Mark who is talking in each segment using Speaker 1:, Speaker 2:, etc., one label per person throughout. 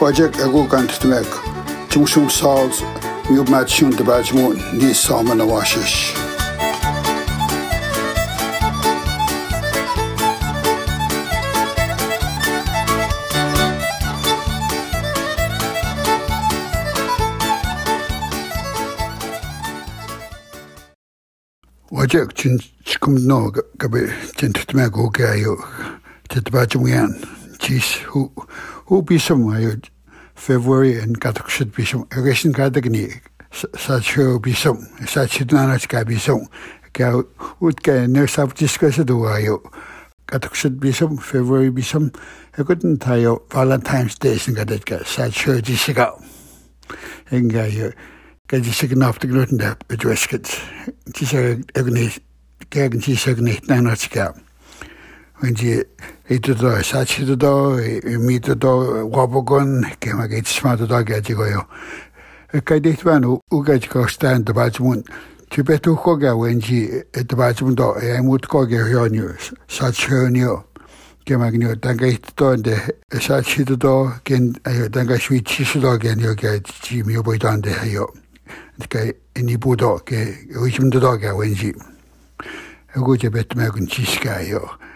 Speaker 1: Wajek ego gantimek. Jungshum Sauls, Mubmatshun Debajmu, Ni Salman Awashish. Wajek chin chikum no gabe chintutme go gayo titbajmuyan chis hu hu bisum ayo uh, February and gatak shit bisum agashin gadagni sa cho bisum sa chidnana ka bisum ka ut ka ne sab discuss do ayo gatak uh, shit bisum February bisum agudin tayo Valentine's Day sin gadat ka sa cho disiga enga yo ga disig naftig noten da bedwesket tisa agni gegen agni nanatska when je ito do sa chito do mito do wabogon ke ma ge smart do ga jigoyo ka dit van u ga jiko stand da bajmun tibetu ko ga when je et bajmun do e mut ko ge yonyu sa chönyo ke ma gnyo danga ito do de sa chito do gen ayo danga shui chisu do gen yo ga ji mi bo do de ayo ka ini budo ke uichim do ga when je Ego je bet me kun chiska yo. Et ba zum na nach na ko bet o wenji. Ego nen beg je bet o gen ego nen na yo. Ko je makan od ne wo me ksto ego nen na yo. Luisa Win ke ma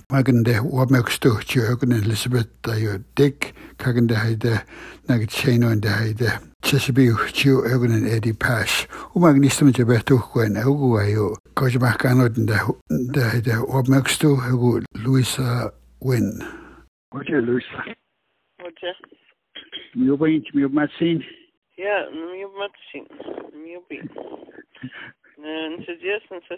Speaker 1: da yo Dick kagan de haide na get cheno de haide. Chesabi chu ego nen Eddie Pash. O magnistum je bet o gwen ego ayo. Ko je makan od de de de wo me ksto ego Luisa Win. Wat je Luisa?
Speaker 2: Hoca.
Speaker 1: Mi obayin mi obmatsin.
Speaker 2: Ja, mi matsin. Mi obi. Nse dias nse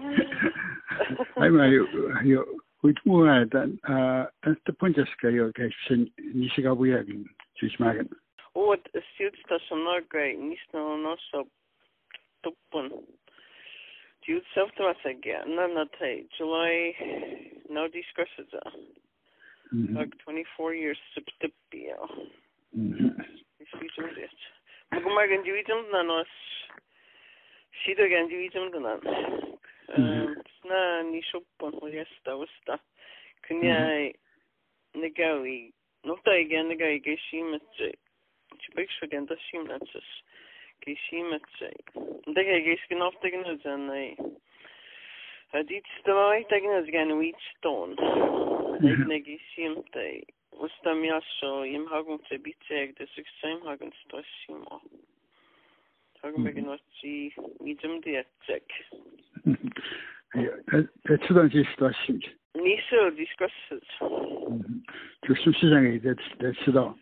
Speaker 2: sega jama kano yan.
Speaker 1: Ai ma yo yo uit mo dan dan te punjas ka yo ka sin ni siga buya gin sis magan.
Speaker 2: O het stuurstation Norge nisno no so tuppun. Jude self to us again. No, no, tay. July, no discussions. Mm-hmm. Like 24 years substipio. Isvitum dit. Magumagan juitum na nos. Sido gan juitum sna ní siúpan ó gheasta usta. Chunne na gaí nóta i gan na ga gé síime be se gan a síimna gé síime de gééis gin ofta gan an a dit stoit agin as gan wheatstone na gé síimta usta mi so im hagum te biteag mm-hmm. de su
Speaker 1: sem hagen sto síma. Hagen
Speaker 2: be gen
Speaker 1: no tí mídum dietek. Det er sådan.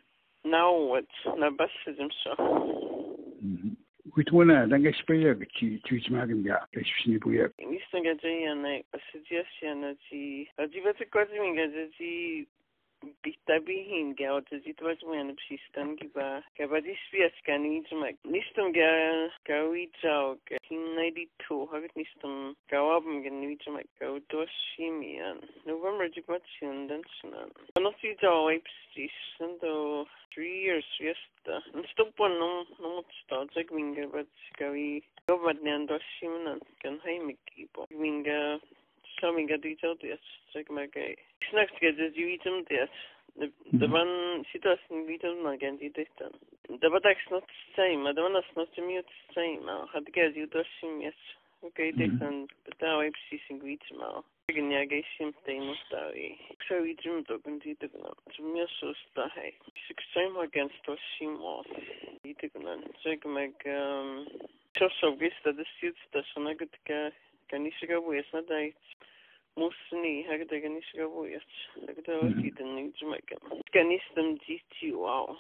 Speaker 2: Now it's na bassism so.
Speaker 1: Uit wona dan ga spela ki tu magan ga. Ke shini buya.
Speaker 2: Nistan ga jaya na suggestion na ti. Adi vet kwazi minga ji bita bihin ga o ti tu vas mo psistan ki ba. Ka ba dis fias kan ni jma. Nistan ga ga wi jao ga 1992 hagat nistan ga wabam ga ni jma ga do shimian. November ji pat sin dan sinan. Ano ti jao ai psistan do three years fiesta. En stoppan no no då simunan kan heimikipo. Minga minga dit ut det så kan man ge. Snacks get det ju item det. Det var sitas ni vitum na gen dit det. Det var dags något same, det var nästan något mute same. Hade ge ju då sim yes. Okej, det kan det var ju precis en grit mal. Igen jag sim det måste vi. Så vi kan dit det. Så mer så sta hej. Success against oss sim off. Dit kan så man ehm så så visst det studs det så något ka kan gå är det Musni, har det kan ni sig mm. gå är. Det det var dit den ni Jamaica. Kan ni stem GT wow.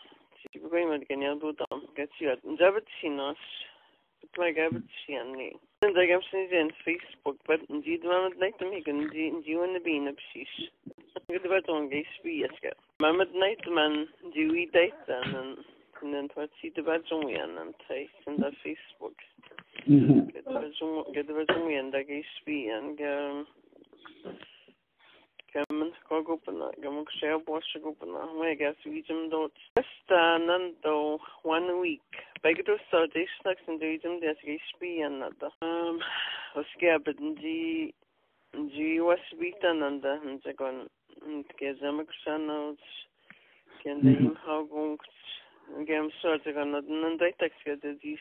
Speaker 2: Det går med kan jag då då. Gets ju att det sinas. Det var gavet sianni. Den där gamla sin Facebook, but indeed man med night mig kan indeed you in the bean up sheesh. Det var då en gay spiaska. Man med night man du i date and and then to see the bad som igen and take in Facebook. Det var som det var som igen där gay spian ga gaman kogupana gamuk share bosha gupana we gas wijum dot sta nando one week begdo so this next in wijum des gispi anada um oske abndi ji was bita nanda njagon ke zamak shanos kende im hagungt gem so jagon nanda tekska de dis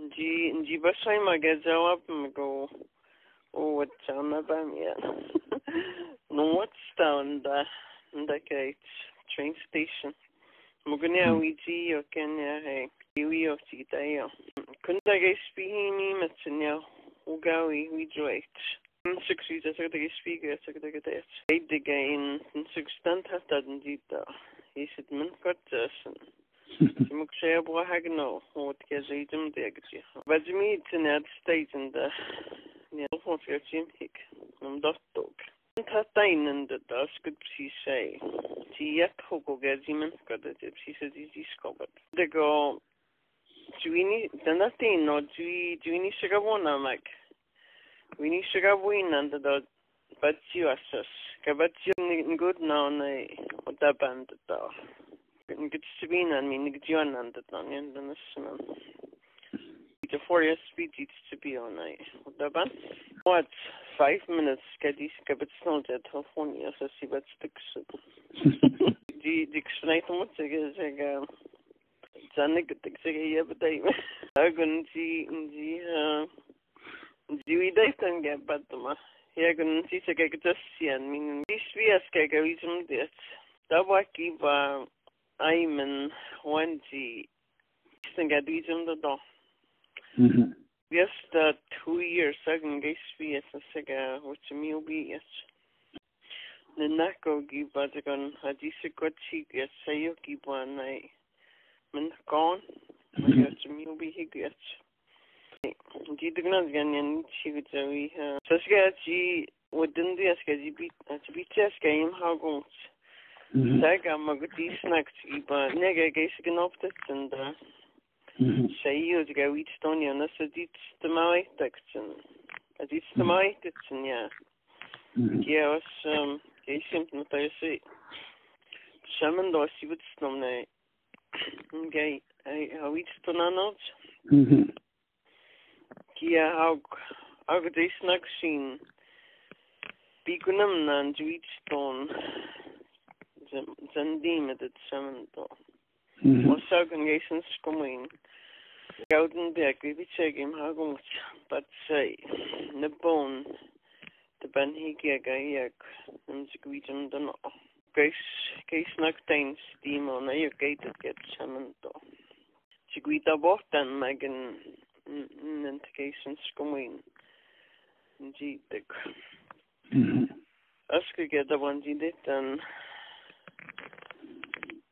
Speaker 2: was da bei godís fi godí skofta dígad. Nji nji basai maga jawab go o wachana ba mia. No what's down da da kait train station. Mugani awiji o kenya he iwi o tita yo. Kunda ga spihini matsinya ugawi wi joit. Six weeks a sagda ga spiga sagda ga det. Eid ga in six stand hafta den dita. He said min got jason. Mug sé bu hagno ó ge éidirm dégadtí. Beidir míid in ad staten de nífir Jimhiig am dotdog. Tá dainen de das go sí sé. Tí ho go gezimen go sí a dí skobad. De go denna te no duini se go bhna meg. Wini se go bhin an dat badú as. Ga bad good da. Gitsbin an min John an dat an den de for speed to be on ban. What five minutes ke die heb het snel het telefoon so si wat stuk die die snijt moet zeg zeg zannig ik zeg je bedij gun die die die deit an ge bad ma ja gun si se ke just si an min die swi ke go dit da wa ki ba aimen wanji ga dijum da do just uh two years sagan geis vi a siga wat mi bi na nako gi bad gan a di se got chi ge sayo gi ba nai men gon mi bi hi get di dugna gan yan chi vi wi ha so ga chi wadin di as ga ji bi as bi ches ga im ha gons Sega mag dísnakt iba nege geis gan optet an da sé ga witstonia na a dit de maitekten a dit de maitetsen ja. Ge was geisimt na sé semmen da si witsnom ne ge ha witston an Ki ha a déisnak sin bí gunnom na an juitstone. zandime het semento. Og sagan geisen skomin. Goudenberg vi vit segim ha gongt, but sei na bon de ben hige ga ik um se gwitum dan geis geis nak dein stimo na je gate get semento. Se gwita bort dan megen integration skomin. Jitek. Aske get a one dit an Ai, nas ga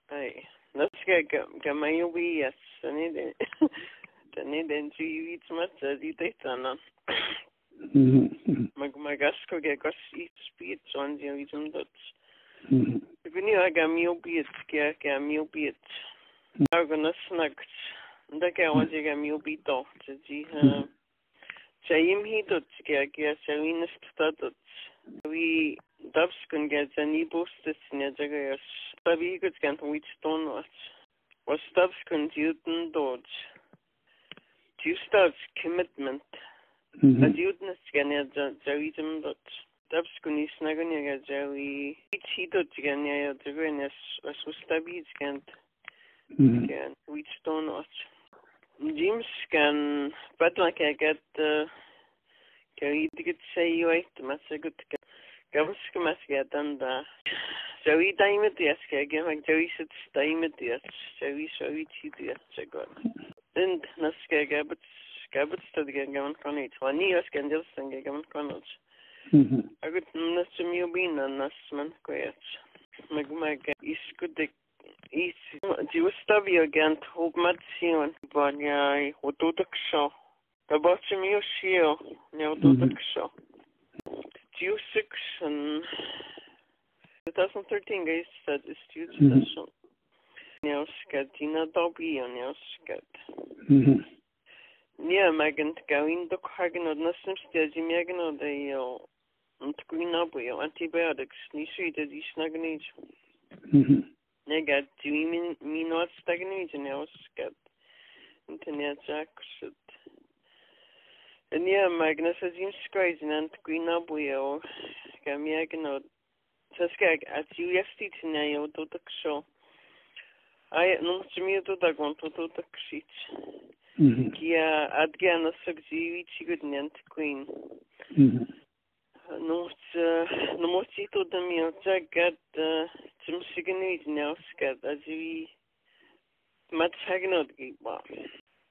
Speaker 2: Ay, no sé, Gamayo vi seneden seneden dzīvīt mācīties tādā. Meg magaszkog egy az itt spírt, szóval ilyen vizumdot. Vinnylag a mióbírt, kérk a mióbírt. Argon a snakt. De kell az egy a mióbító. Tehát, Csaim hídot, kérk a szavinest tatot. Vi Darbs gan gedzeni boostetsin ja tegeles stabiilselt gan uitstunud. Was darbs gan juden dood. Just als commitment. Nad judnes gan ja zeridem dood. Darbs gan isna gan ja zeri. Itsi dood gan ja tegeles was was stabiilselt gan. Gan uitstunud. James gan pätla käigat. Käidigit see ju aitamassa kutka. Ait mas gut gavs ka mas get. Joey ge mag Joey sit daime dias Joey Joey ti dias se go. Und naske gabet gabet stad gen gaman konit. Wa ni os gen dil sen ge gaman konot. Agut nas mi bin an nas man meg iskudik is diwystafio gan hwbmation boniau o dod ag sio. Da bot i mi o sio, ne o dod ag mhm. Diwsig um, 2013 guys said is diwsig Neusgad, dina dobi o neusgad. Nie, megan gawin do hagan na simstia di megan o de o Ant gwynabwy o antibiotics, ni sydd ydi snagneid. Nega, dwi min yn iawn sgad. Internet jackset. Yn ia, mag nas ydym sgwaid yn ant gwynabwy o gam ia gynod. Sasgag, at yw esti tyna i o dod ag sio. Ai, nung sy'n mi o dod ag o'n dod ag sit. Gia, adgan o sagdi i ti gwydyn ant gwyn. Nút na mótító da mí gad trim siganid neasgad a dí mat haganod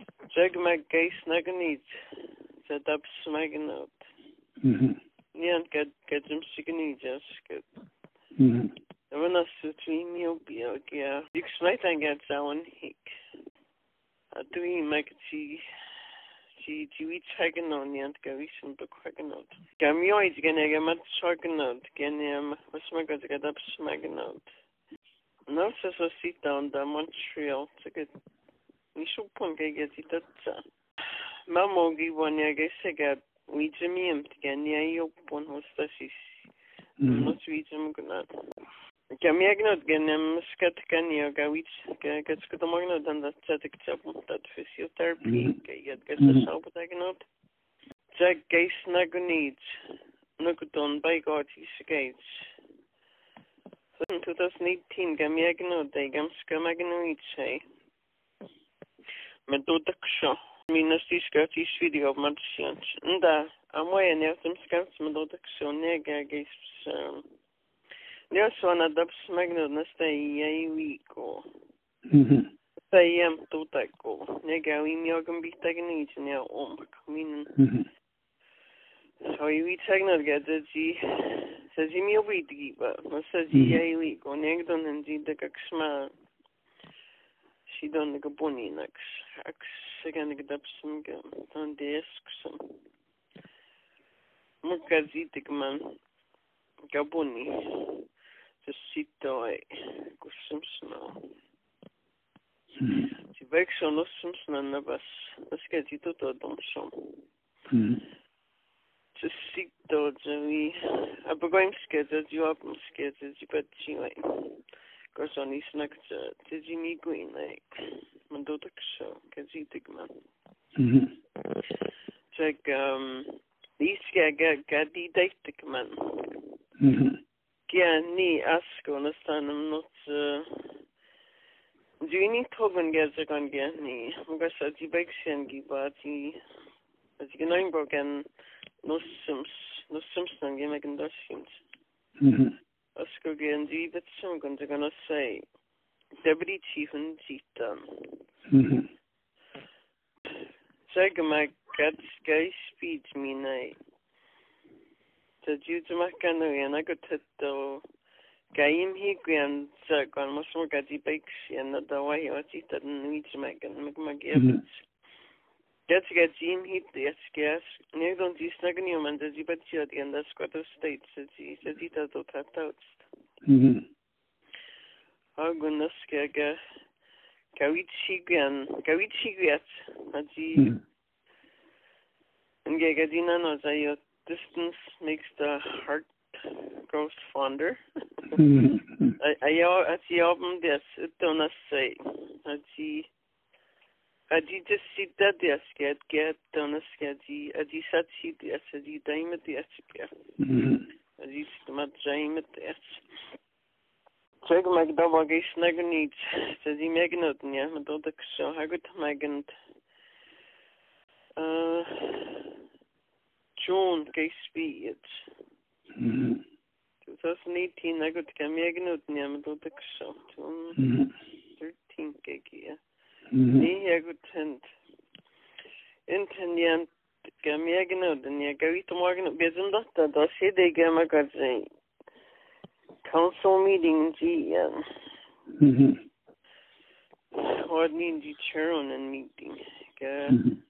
Speaker 2: no namtan tí dat aigen ag man siganid an tait ní dat sí to te gunt. Adama ganya yo nyant ka tum signi dus ka sa siga nung simulsion ya yo o do taksho. Jag mag gais naganit sa dab smagnot. Nyant ka ka tum signi dus ka. Wana su twin yo bio kya. Dik smait angat sa on hik. Atui mag ti ti ti wi tegannon niant ga wi sin be kweganod. Ga mi oed gen ag mat sorganod gen am was ma god gad up smaganod. No se so sit down da Montreal to Nisokpontgeigazította. mamogivonyagesega wijami amtiganiaiokponhostasis noswijamgnat mm. kamiagnoatgeniam skatkaniogawic katskatomagno dandatsatekcapuntat fisioterapia mm. kaiatkasasaupatagnot mm. jaggeisnagunij nukuton baigotisgeic In 2018, gamiagno de gamskamaknuice. медудък шо. Минасишка тишвиди обмършианч. Да, а моя не съм скам с медудък шо, не га га изпшам. Не шона да пшмегна на стая и вико. Стаям тутако. Не га им йогам бих тагнич, не омбак. Минен. Szóval így szegnörged, ez így, ez így mi a védgíva, most ez így elég, a nyegdon, ez így de kaksmá, 시던 그 본인엑 악스간 그 답슨 그 단데스크슨 무카지틱만 가보니 저 시토에 구슴스나 지 백션 오슴스나 나바스 스케지 토토 돈숑 저 시토 저위 아버거임 스케지 지와프 스케지 지바치웨 Gazon iznakt uh, tezi miguine. Man dodak so, gazitig man. Mhm. Zeg, um, ehm, iske ga gadi deitik man. Mhm. Gia ni asko nastanam not uh, e, Dini toben gezagan gani. Mugasa di beksien gibati. Als ik een bogen, no sims, no sims dan gemegendassims. Mhm. Da sims. Asko gan di bet sim gan te gan say Deputy Chief mm-hmm. and Chitan. Zeg ma gat sky speed mi nai. Ta jiu ma kan yan ago tetto gaim hi gwan sa gan mas mo gadi bikes yan na da wai o ti ta ni ti ma gan mag mag ebit. Get ga jim hi des gas ne don ti snagan yo man da ji bat ti at yan da squad of states sa ji sa ji ta to ta ta. Agun nas ga ga Gawichi gwan gawichi gwat a ji Nge ga dina no za yo distance makes the heart grows fonder. Ayo at the album des don't say at the at the just sit that des get get don't get the at the sat sit des at the time at the get at the mat jaim at des Zeg meg da war geis negen niet? Ze die megenoten ja met dat ik zo ha goed megent uh June geis speed 2018 na gut ka megenoten ja met dat ik zo mm-hmm. 13 geki ja ni ja gut ga megenoten ja ga wit morgen bezin dat dat sé de ga ma ga council meeting ji um
Speaker 1: Mhm.
Speaker 2: ordning die and meeting ga
Speaker 1: Mhm.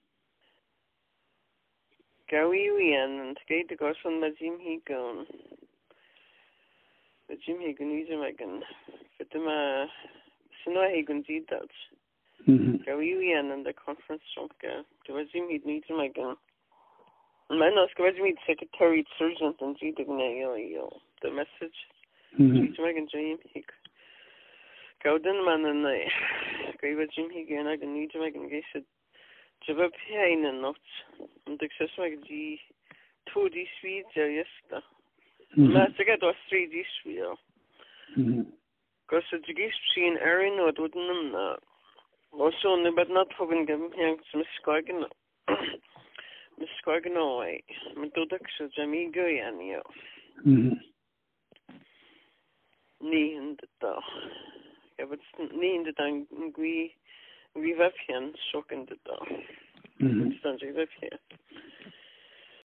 Speaker 2: gawi wi an skate to go son ma jim hi gon. The jim hi gon user ma gon fit ma sino hi gon ji dat
Speaker 1: Mhm.
Speaker 2: gawi wi an in the conference room ga to was jim hi need ma gon man os go jim secretary surgeon and ji de ne yo yo the message. Jim ag an Jim hiig. Gauden man an na goiw Jim hi gan ag an ní ag an géisi Jib pein an not an de se ag dí to dí sví a jesta. Me ga do strí dí sví.
Speaker 1: Mhm.
Speaker 2: Go se de gés sin erin no doden na was so nu bed not fogin gem he mis skogen mis skogen no me do se jami go an yo.
Speaker 1: Mhm.
Speaker 2: níhinde da níhinde an gwi gwi wefchen sokkende da
Speaker 1: Mhm.
Speaker 2: stand wefje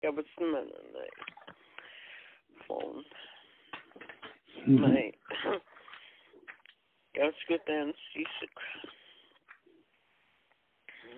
Speaker 2: ja wat men nei phone
Speaker 1: Mhm.
Speaker 2: nei ja gut en sisek na si di meit man na si mo a dit en ha
Speaker 1: Mhm.
Speaker 2: na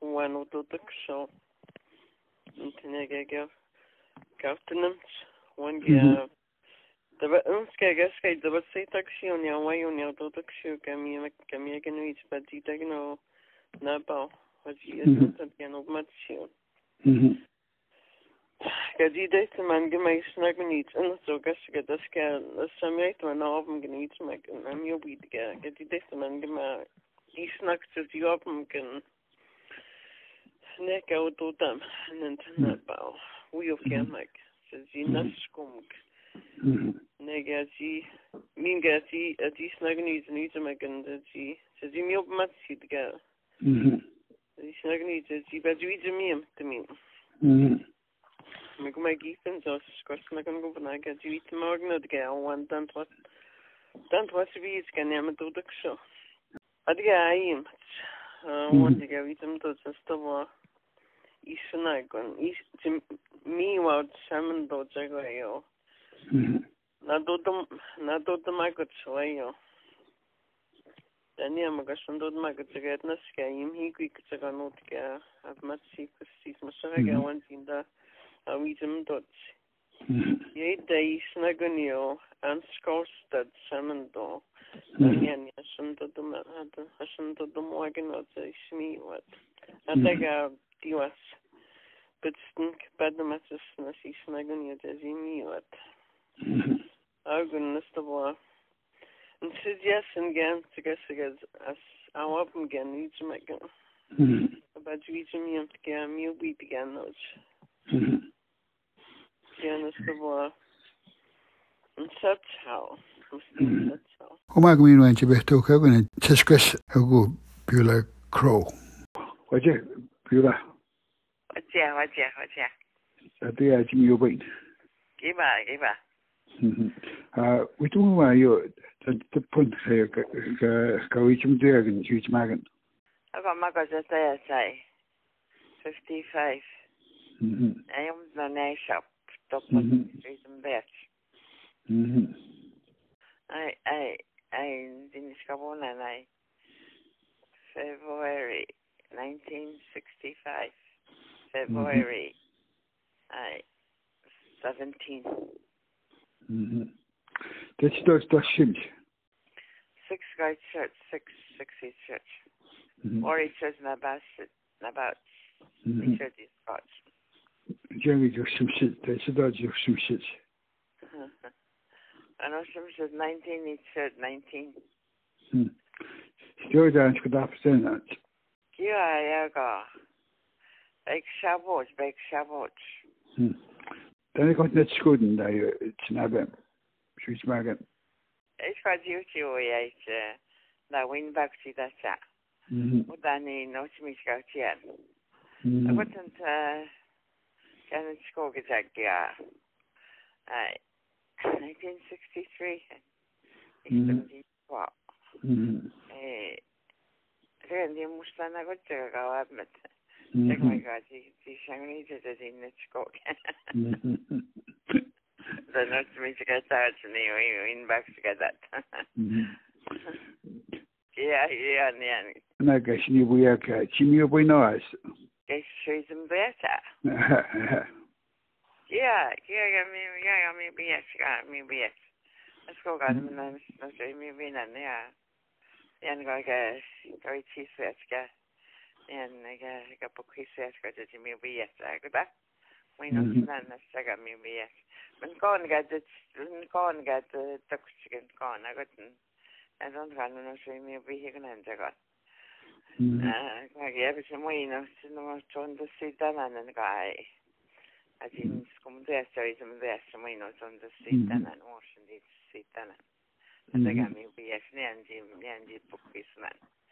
Speaker 2: gees gees snagning op net as hij meer genoot
Speaker 1: Mhm.
Speaker 2: dat ik zo dus dat die nas kom gay shaman to
Speaker 1: Mhm.
Speaker 2: ik ja maak een een tijd one of dat ik zo en toen ik ga gaftenemt one ja Daba önske gaskay daba say taxi on ya way on ya to taxi kami kami kan wi spati tagno na pa waji
Speaker 1: Mhm.
Speaker 2: es ta piano matsi
Speaker 1: Mhm.
Speaker 2: Gadi de te man gemay snag niet en so gas ga das ka samait man aufm geniet mak am yo bi ga gadi de te man gema die snacks zu die aufm kan nek au to tam en na pa wi of kan mak ze zinas kom. Nee, ga si min ga si a di snaggen niet en niet me kan dat si ze zi mi op mat si ga
Speaker 1: Mhm.
Speaker 2: di snaggen niet ze zi ba ju ze mi te min
Speaker 1: Mhm.
Speaker 2: me go mai gifen so skos na kan go na ga ju te morgen dat ga wan dan wat dan wat vi is kan ja met dat so ad ga im wan di ga vitam to se stava is na kon is mi wa samen do
Speaker 1: Mhm.
Speaker 2: na dodum na dodum agot soyo Tani am gashan dod magot sagat na ska im hi kwi kutsaga not ka av mat si kustis masara ga
Speaker 1: Mhm.
Speaker 2: wan tinda a witum dot
Speaker 1: Mhm.
Speaker 2: ye dai snagunio an skostad samando
Speaker 1: Mhm.
Speaker 2: Anian yashan dodum ad hashan dodum wagen ot ismi wat Ataga diwas Bitsten badamatis na si snagunio dazimi wat
Speaker 1: Mhm.
Speaker 2: Augen nästa var en suggestion gan tycker jag as our up again needs make
Speaker 1: Mhm.
Speaker 2: about you each me and get me we began those
Speaker 1: Mhm.
Speaker 2: gan nästa var en such how
Speaker 1: Mhm.
Speaker 2: that's how
Speaker 1: O mag mi wan tibe to ka gona teskes agu bula crow. Waje bula
Speaker 2: What's what's what's
Speaker 1: ate ya ti mi obain.
Speaker 2: Give back, give back.
Speaker 1: Mhm. Ah, witu wa yo te punt he ka ka ka wi chum de gan chu magan.
Speaker 2: I got my goes at there say 55.
Speaker 1: Mhm.
Speaker 2: I am the nice shop. Stop
Speaker 1: Mhm.
Speaker 2: street and bitch.
Speaker 1: Mhm.
Speaker 2: I I I didn't come and I February 1965 February I 17.
Speaker 1: Det står står skimt.
Speaker 3: six guy church, six six each church. Or each church na about na about each church is Scotch.
Speaker 1: Jerry Joshimshit, they said that Joshimshit.
Speaker 3: And or some says nineteen each church nineteen.
Speaker 1: Hojia, hojia, hojia. Ate ya
Speaker 3: chimi yo bai. Iba, iba. Ah, witu
Speaker 1: wa yo ta pun se ka ka wi chim dia
Speaker 3: gan chi chim gan. Aba ma ka jata ya sai. 55.
Speaker 1: Mhm.
Speaker 3: Ayum na nei shop. Top pun isum bet.
Speaker 1: Mhm.
Speaker 3: Ai ai ai din skabona nai. February 1965.
Speaker 1: February
Speaker 3: mm-hmm.
Speaker 1: uh,
Speaker 3: 17. Mm-hmm. That's the, the Shinch. Six Guy Church, Six Sixty
Speaker 1: Church.
Speaker 3: Mm-hmm. Or it says Nabat, Nabat, mm-hmm. Church is Scotch.
Speaker 1: Jerry
Speaker 3: Yoshimshit, they said that Yoshimshit. And Yoshimshit 19, it said 19. Hmm. Still, that's good after that.
Speaker 1: Here
Speaker 3: I go ja.
Speaker 1: Na gash ni buya ka chimio boy no as.
Speaker 3: Det är som bättre. Ja, ja, ja, men ja, ja, men yes, ja, yes. Jag ska gå men när när så min vänner ja. Jag går jag går i tisväska. En jag jag på krisväska det är min yes, jag Mm-hmm.
Speaker 1: Oh
Speaker 3: my God, die, die Shanghai-Tüte, die nicht gucken. Dann hast du mich gesagt, nee, ihn wachst du gesagt. Ja, ja, nee. Na, kaś nie wujaka, ci mi yeah, Kaś jestem beta. yeah. ja,
Speaker 1: ja,
Speaker 3: mi, ja, ja, mi
Speaker 1: bies, ja, mi bies. A skoga, no,
Speaker 3: no, no,
Speaker 1: mi I'm going to go
Speaker 3: kaś ci sveska. Gapoquisiasgaja Miviasagoda. muinasjutunnasega Mivias. mind koonkäed ütlesid, koonkäed tõkkusid koona, aga nad on kannanud siin vihiga nendega. aga jääb see muinasjutu, ma tundus siin tänane ka ei. aga siis, kui ma tõesti olin, ma tõesti muinasjutu siin tänane, ma usun, et siin tänane. Dlatego mi wyjaśniłem, gdzie miałem gdzie pokwisnąć.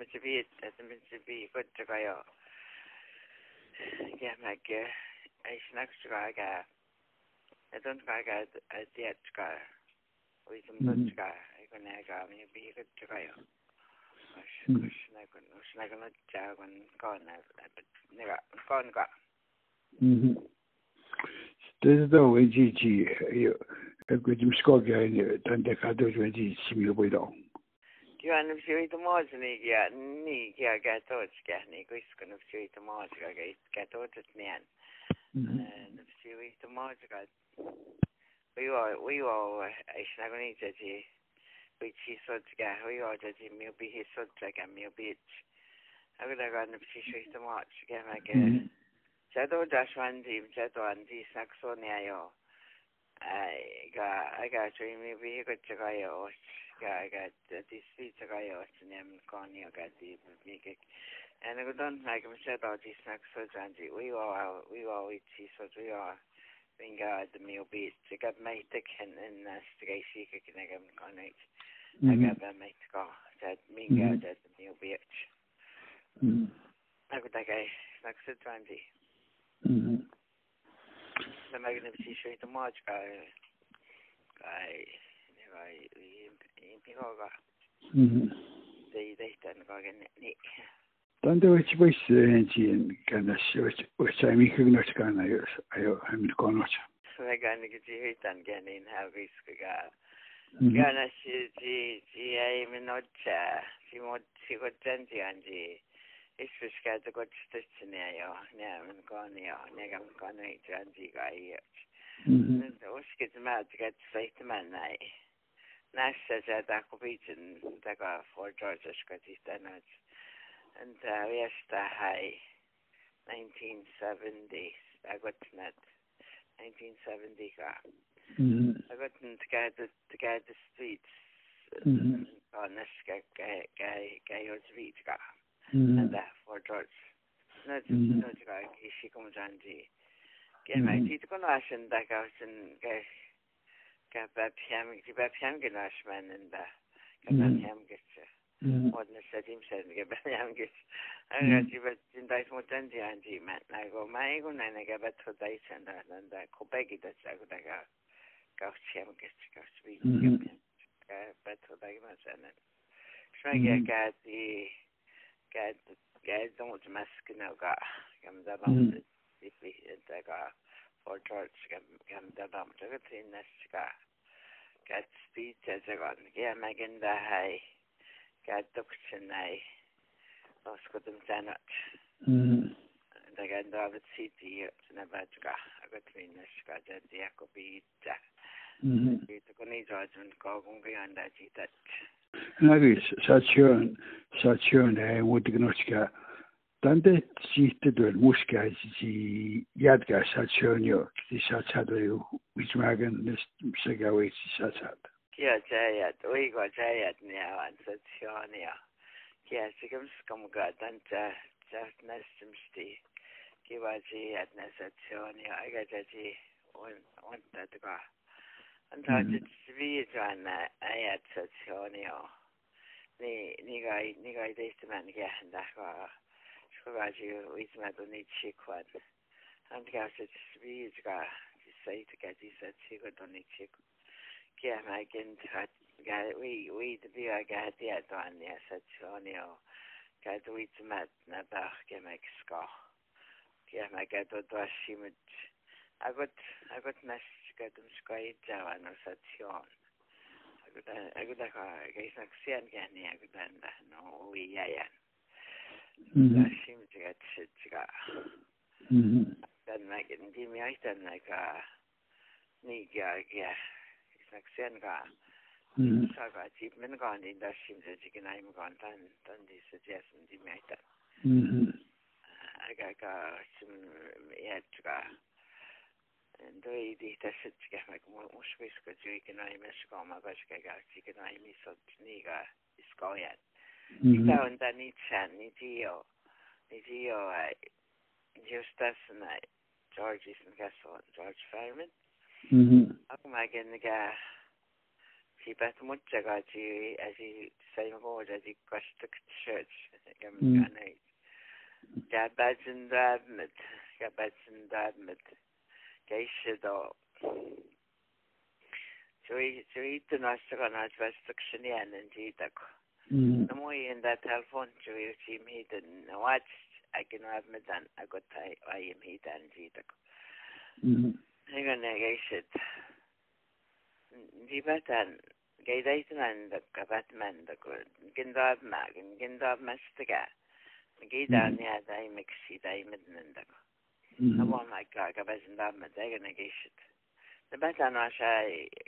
Speaker 3: michibi esi michibi ikut juga yo ya magi aishnak juga ga edon juga ga azia juga uizumdo juga ikut naga michibi ikut juga yo ushnagun ushnagun jagun kon naga kon ga This the
Speaker 1: way ji ji yo ཁྱི ཕྱད མམ གསྲ
Speaker 3: གསྲ གསྲ གསྲ གསྲ གསྲ གསྲ གསྲ གསྲ get get out at man. And if see the more, got we are, we are, I should not need to see. We see so to get, we are to see me be his so like a me beach. I would have gone to see the more, get like a mm-hmm. shadow dash one team, shadow and the saxonia. I got, I got to me be good to go. I got uh, this speech I got and I'm going I got the big and I don't like him said about this next so Janji. We are we are with so we are being got the meal beat. I got my dick and and uh stay she can I get connect. I got mm-hmm. that mate go that me got that the meal beat. I mm-hmm. got that guy next to Janji. The magnificent straight to March guy. Guy guy pigoga dei dei tan gagen ni
Speaker 1: Dan det var ikke bare en tiden, kan jeg si, og så mye nok kan jeg gjøre, jeg har min kone også.
Speaker 3: så jeg kan ikke til hitan gen in got tanti anji is fiska to got stitch ne yo ne men kon yo ne gam kon ne anji ga yo och skit med att get sagt man nej nästa så där kopiten där går för George ska titta nåt and uh, vi är high 1970 I got net 1970 ga I got to get the to get the streets ga
Speaker 1: Mhm.
Speaker 3: Mm-hmm. and therefore George. Na
Speaker 1: ji
Speaker 3: na ji ga ki kom jan ji. Ke
Speaker 1: mai
Speaker 3: ti ko na shin da ga shin ga ga ba pyam ji ba pyam ge na shman in da. Ga ba pyam ge
Speaker 1: che.
Speaker 3: Od na sa tim shen ge ba pyam ge.
Speaker 1: An
Speaker 3: ga ji ba jin dai mo tan ji an ma na go mai go na na ga ba to dai chen da na da ko ba gi da sa go da ga. Ga pyam ge ga shi
Speaker 1: ge.
Speaker 3: Ga ba to mm-hmm. dai ma sa
Speaker 1: na.
Speaker 3: Shwa ge ga ti قاعد قاعد متمسك انه قام دابا
Speaker 1: في
Speaker 3: انت قاع فورتورت قام دابا متقد في الناس قاع قاعد تستيد تزغون يا ما قندا هاي قاعد دكتشن هاي بس كنت متانات da
Speaker 1: gan
Speaker 3: da vet siti na batka agat minna shka da dia ko bita
Speaker 1: mhm
Speaker 3: bita ko ni jajun ko gungi anda jitat
Speaker 1: Nabi Saturn, Saturn ay wudignochka. Tande sihte dön muska zi yadga Saturn yo, ti satsad yo, which magan nes segawe ti satsad.
Speaker 3: Kia chayat, uigo chayat niawan Saturn yo. Kia sikam skam ga tanta just nestim sti. Kiva chayat nes Saturn yo, aga chachi un, un tatga. Ga. An ta
Speaker 1: Mhm.
Speaker 3: jit svi jan na ayat sa tsiyonia. Ni ni ga ni ga ide man ga da ga. Shko ga ji ui ma do ni chi kwan. An ga sa svi ga ji sai ta ga ji sa chi go do ni chi Kia mai gen hat ga we we de bi a ga hat ya dan ya sa tsonio ga do it mat na ba ge mai ska kia mai ga do do shimit agot agot nas ટૂંચકાઈ સાચીઓન aguda gaisak sian gani aguda na no uiyayan da sim tiga
Speaker 1: tiga
Speaker 3: dan na di mi ai dan na ka ni ga ga isak sian ga
Speaker 1: sa
Speaker 3: ga ji men ga ni da sim tiga tiga na im ga dan dan di suggest di mi ai
Speaker 1: dan
Speaker 3: aga ga sim ya tiga Då är det där så tycker jag mig måste vi ska ju inte nej men ska man bara ska ga tycker nej men så ni ga ska ja.
Speaker 1: Mhm.
Speaker 3: Då och där ni chan ni dio. Ni dio just das nej. George is in Castle, George Fireman.
Speaker 1: Mhm.
Speaker 3: Ako magen si bet mucha ga ji as i say mo as i gosta church gam
Speaker 1: Mm.
Speaker 3: ganai ga bajin dad mit ga bajin dad mit geisha do Joi joi tu na sa na restriction yan and ji da ko
Speaker 1: Mhm.
Speaker 3: na mo in that telephone joi si mi den na watch I can have me dan I got I I am he dan ji da ko
Speaker 1: Mhm.
Speaker 3: Hang on, geisha Di batan gaidaitan da ka batman da ko gindab ma gindab mastiga gida ni adai mixi dai midnan da ko
Speaker 1: Mhm.
Speaker 3: abo ma ka ka bazin da ma da ga gishit da batan wa sha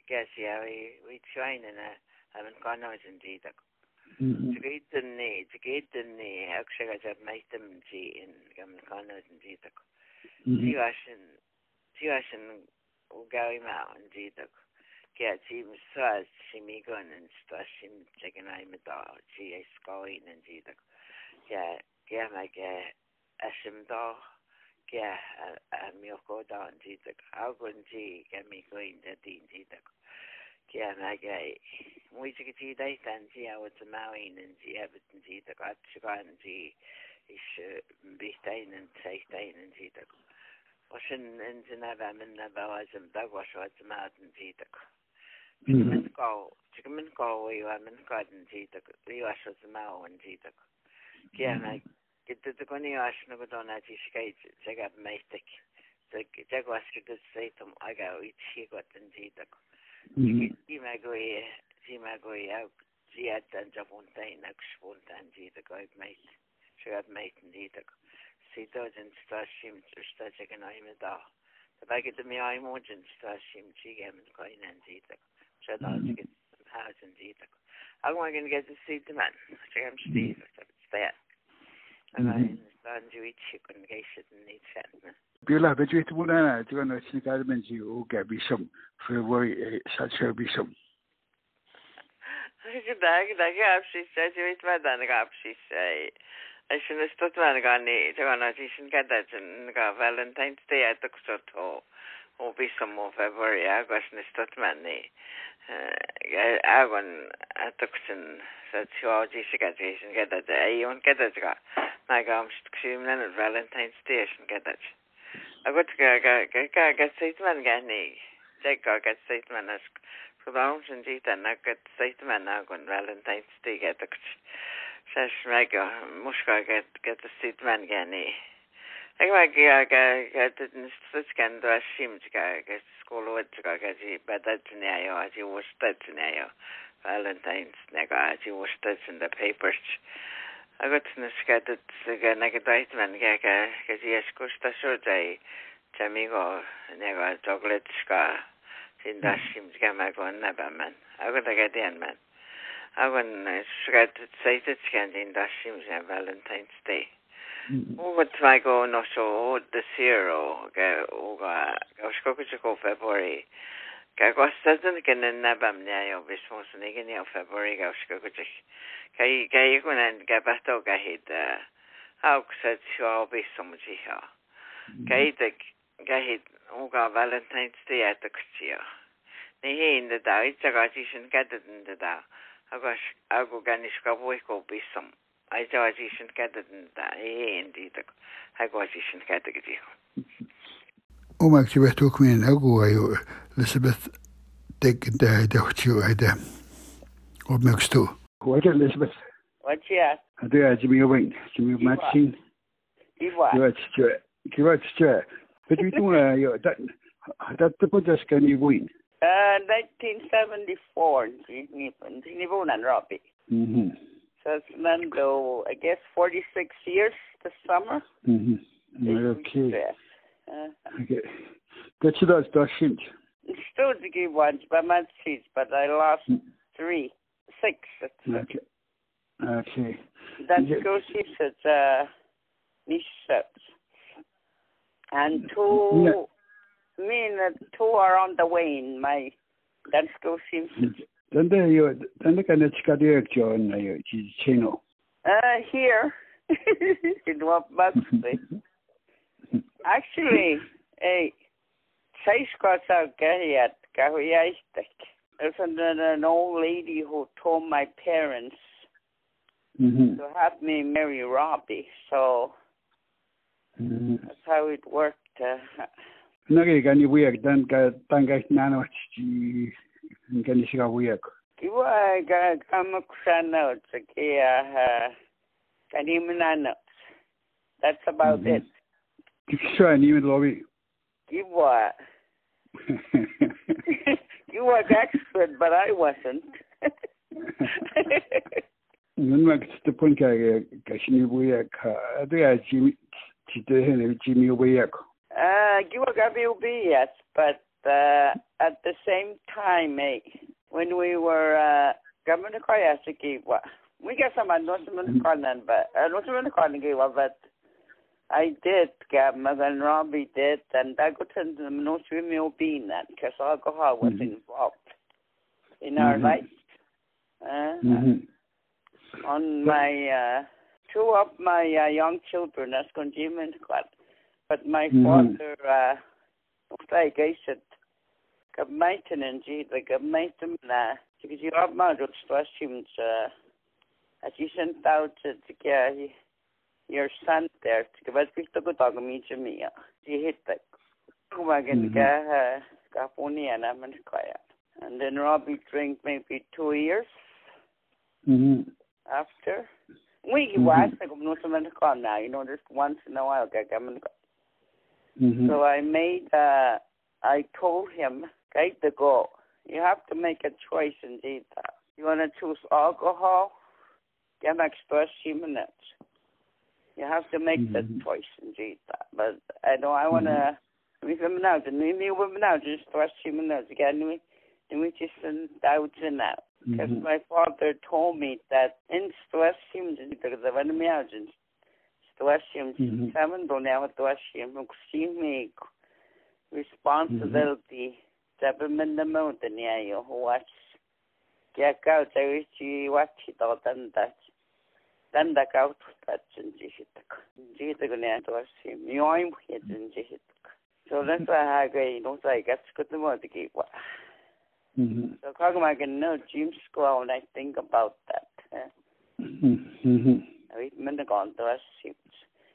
Speaker 3: gasi ya we we trying na haven't gone out in di da ko
Speaker 1: Mhm.
Speaker 3: gaitan ne gaitan ne akshaga jab maitam ji in gam gone out in di da ko
Speaker 1: Mhm.
Speaker 3: Tiwashin Tiwashin ugawi ma in di da ko Kia ti msas si mi gon yn stasim tegen ai me da ti e skoin yn di da. Kia kia ma ge asim da kia a mi o ko da yn di da. Agon ti kia mi goin da di yn di da. Kia ma ge mwy ti ti da tan ti a wad mawin yn di ebit yn di da. At si gan ti is bihtain yn teithtain yn di da. Os yn yn dyn efa mynd na fel as yn dagwas o at mawd yn di da.
Speaker 1: Mhm.
Speaker 3: Min go, tik min go we wa min go den ti tak. We wa so ma on ti tak. Kia na git de ko ni as no go dona ti skai te ga meitek. Te te go as ke de seitum aga i ti go den ti tak.
Speaker 1: Mhm.
Speaker 3: Ti ma go e ti ma go e au ti at den ja fontain ak spontan ti tak go meit. So ga meit ti tak. Si do den sta sim sta te ga na me da. Ta ba get mi ai mo den sta sim ti ga min ko in ti tak. Så da
Speaker 1: Mhm.
Speaker 3: Get some house and eat. I'm going to get to see the man. So I'm Steve. So it's there. And I understand you eat chicken eat sen.
Speaker 1: Bila betu itu pun ana tu kan si kar men ji o ga bisam February Saturday bisam.
Speaker 4: Dag, dag absissa, jag vet vad den absissa. Jag känner stort vad den ni, det var något som gada den ga Valentine's Day att också to. Och vi som och februari, jag var sen stort وبيسموه فابوريا عشان استطمعني عاون أتكسن ساتشواجي سكاتيشن كدج أيون كدج غا ما قامش تكسيم لنا الفالنتين ستيشن كدج أقول كا كا كا كا سيتمن غاني تكا كا سيتمن أشك فضاهم شنجيت أنا كا سيتمن أكون فالنتين ستي كدج شاش ما قا مش كا كا سيتمن غاني 해바기야가 같은 스캔도 아심지가 그 스쿨로 어쩌가지 받았냐요 아직 오스다지냐요 발렌타인스 내가 아직 오스다진다 페이퍼스 agotnes kadet ganag daitman gaga gazi eskus ta shodai chamigo nega chocolatska sindashim gamagon nabaman agotagadian man agon shgadet saitet skandin dashim jan valentine's day. Mm-hmm. 25 no so o de zero. Ke o ga ga sko ke ko february ka ko stazen ke ne na bam ne ayo bismos ne ke ne february ga sko ke ke kai kai ko ne ga pasto ga hit au se so au bisom ji ha kai te ga hit o ga valentine's day at the kutia ne he in the da itsa ga ji shin ka de da aga aga ga ni sko bo ko bisom ai ja si sin gadden da e en di ha go si sin gadde gedi
Speaker 1: O maak je werd ook meer agu ayo Elizabeth dik de. Dochtju ai de opmerkst toe Wat Elizabeth
Speaker 4: Wat ja
Speaker 1: Adu a Jimmy Owen Jimmy Matchin
Speaker 4: Iwa
Speaker 1: Kiwa stje Bet vi toen yo dat dat te put as kan you win
Speaker 4: Uh, 1974 Nivon Robbie.
Speaker 1: Mhm.
Speaker 4: So it's Nando, I guess 46 years this summer.
Speaker 1: Mhm. Okay.
Speaker 4: Uh,
Speaker 1: Okay. Dat je dat dat shint.
Speaker 4: still to give one by my seats, but I lost three, six.
Speaker 1: Okay. Okay.
Speaker 4: That
Speaker 1: Yeah.
Speaker 4: goes at uh, sets. And two,
Speaker 1: Yeah.
Speaker 4: me and two are on the way in my, that goes
Speaker 1: Dan de yo dan de kan het skadeur John na yo ji chino.
Speaker 4: Uh, here, in be. Actually, hey, seis cosa gayat gahuyaistek. There's an, an old lady who told my parents
Speaker 1: Mhm.
Speaker 4: to have me marry Robbie, so
Speaker 1: Mhm.
Speaker 4: that's how it worked. Uh,
Speaker 1: Nage kan ni week dan ka tanga nano ji siga week.
Speaker 4: Kiwa tsakia uh, kanimana. That's about
Speaker 1: Mhm.
Speaker 4: it.
Speaker 1: Mit lobby.
Speaker 4: Kiwa. you were expert, but I wasn't.
Speaker 1: Nun mak ste point ka ka shini week ka adu ya ji ji de hen ji mi week.
Speaker 4: uh, you were WB, yes, but uh, at the same time, eh, when we were uh, Governor Koyasaki, we got some announcement calling, but announcement calling, but I did, Governor and Robbie did, and I got to the no swimming being that because alcohol was
Speaker 1: Mhm.
Speaker 4: involved in our
Speaker 1: Mhm.
Speaker 4: life. Uh,
Speaker 1: Mhm.
Speaker 4: on my uh, two of my uh, young children that's consumed club but my
Speaker 1: Mhm.
Speaker 4: father uh like I said maintenance like a maintenance because you have my questions as you sent out to get your son there to give us to go talk me to me he hit the kumagan ka ka puni na and then Robbie drink maybe two years
Speaker 1: Mhm.
Speaker 4: after. We like no someone call now, you know, just once in a while come
Speaker 1: Mhm.
Speaker 4: So I made uh I told him, guide the go. You have to make a choice indeed. You wanna choose alcohol, get extra minutes. You have to make
Speaker 1: Mhm.
Speaker 4: the choice indeed. But I know I wanna we come now, the new me women now just three minutes again we we just send out now. Because
Speaker 1: Mhm.
Speaker 4: my father told me that in Stoashim, because of an imagine, Stoashim,
Speaker 1: Mhm.
Speaker 4: seven don't have Stoashim, me responsibility, seven in the mountain, yeah, you watch kia kau tau chi wachi to tanda tanda kau tu ta chun chi hitak chi hitak ne to si mioi mu he chun chi hitak so then sa ha ga no sai ga skut mo de ki wa so kag can know when I think about that mm-hmm. I men the gone to us si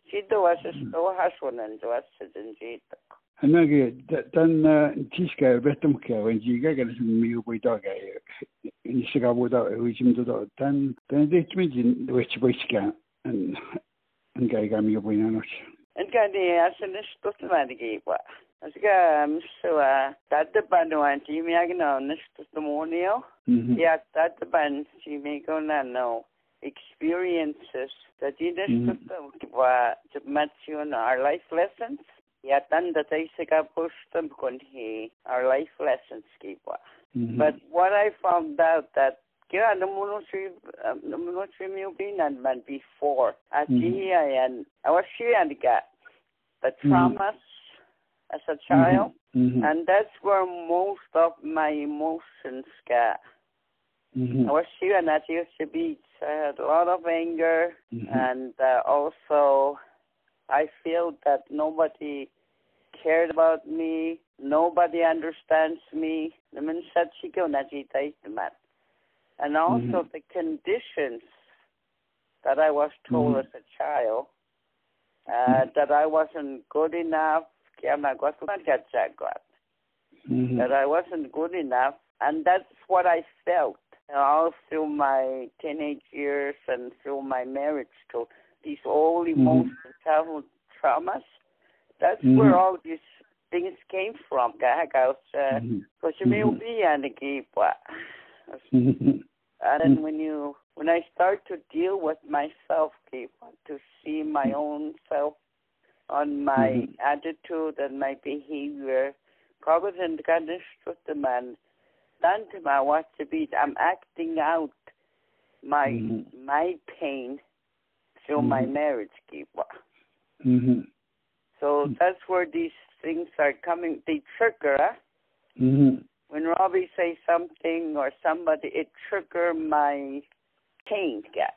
Speaker 4: si to was so has one and to us chun chi hitak
Speaker 1: Hanagi tan tiska betum ka wen jiga ga mi boi da ga ni siga bo da wi jim da tan tan de tmi jin we chi boi ska an an ga ga mi boi na no
Speaker 4: en ka ni asen sto ma de ge wa asika so a tad ban no an ti mi ag no nes testimonio ya tad ban si me go na no experiences. That in this wa to our life lessons ja tanda taisika pustam kun he our life lessons kiwa. But what I found out that kira namuno si namuno si mi upinan man before at mm-hmm. and I was sharing the the traumas mm-hmm. as a child mm-hmm. and that's where most of my emotions got. Mm-hmm. I was sharing that used to be I had a lot of anger and uh, also I feel that nobody cared about me. Nobody understands me. And also mm-hmm. the conditions that I was told mm-hmm. as a child uh, mm-hmm. that I wasn't good enough. Mm-hmm. That I wasn't good enough. And that's what I felt all through my teenage years and through my marriage to these all emotional mm-hmm. traumas. That's mm-hmm. where all these things came from. Because me be and And then when you when I start to deal with myself, to see my own self on my mm-hmm. attitude and my behavior, and man, I want to be I'm acting out my mm-hmm. my pain through mm-hmm. my marriage keeper.
Speaker 1: Mm-hmm.
Speaker 4: So that's where these things are coming. They trigger.
Speaker 1: Mm-hmm.
Speaker 4: When Robbie says something or somebody, it trigger my pain. Yeah.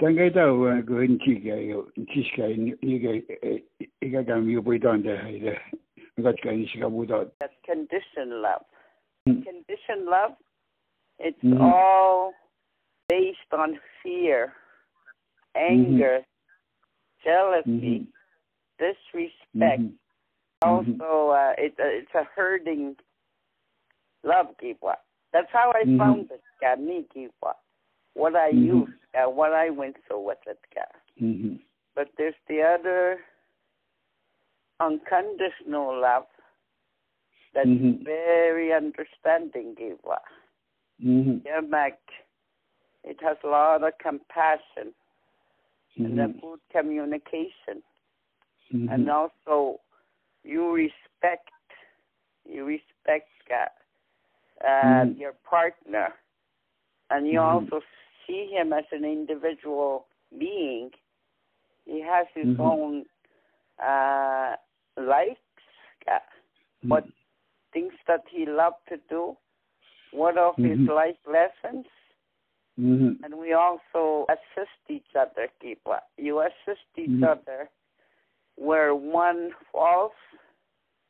Speaker 1: Tanga tau go in chi ga yo chi ska ni ga i ga ga mi bo don da hai da ga ka ni ska bo da
Speaker 4: That's condition love. Mm. Condition love. It's mm-hmm. all based on fear, anger, mm-hmm. jealousy, mm-hmm. disrespect. Mm-hmm. Also, uh, it, uh, it's a hurting love keeper. That's how I found it, me keeper. What I used, uh, what I went through with it.
Speaker 1: Mm-hmm.
Speaker 4: But there's the other unconditional love that's very understanding keeper.
Speaker 1: Mm-hmm.
Speaker 4: It has a lot of compassion
Speaker 1: mm-hmm.
Speaker 4: and a good communication.
Speaker 1: Mm-hmm.
Speaker 4: And also, you respect, you respect uh, mm-hmm. your partner, and you
Speaker 1: Mm-hmm.
Speaker 4: also see him as an individual being. He has his
Speaker 1: Mm-hmm.
Speaker 4: own uh, likes, uh, what things that he loved to do, what of his
Speaker 1: Mhm.
Speaker 4: life lessons,
Speaker 1: Mm-hmm.
Speaker 4: and we also assist each other, Kipa. You assist each
Speaker 1: Mhm.
Speaker 4: other where one falls,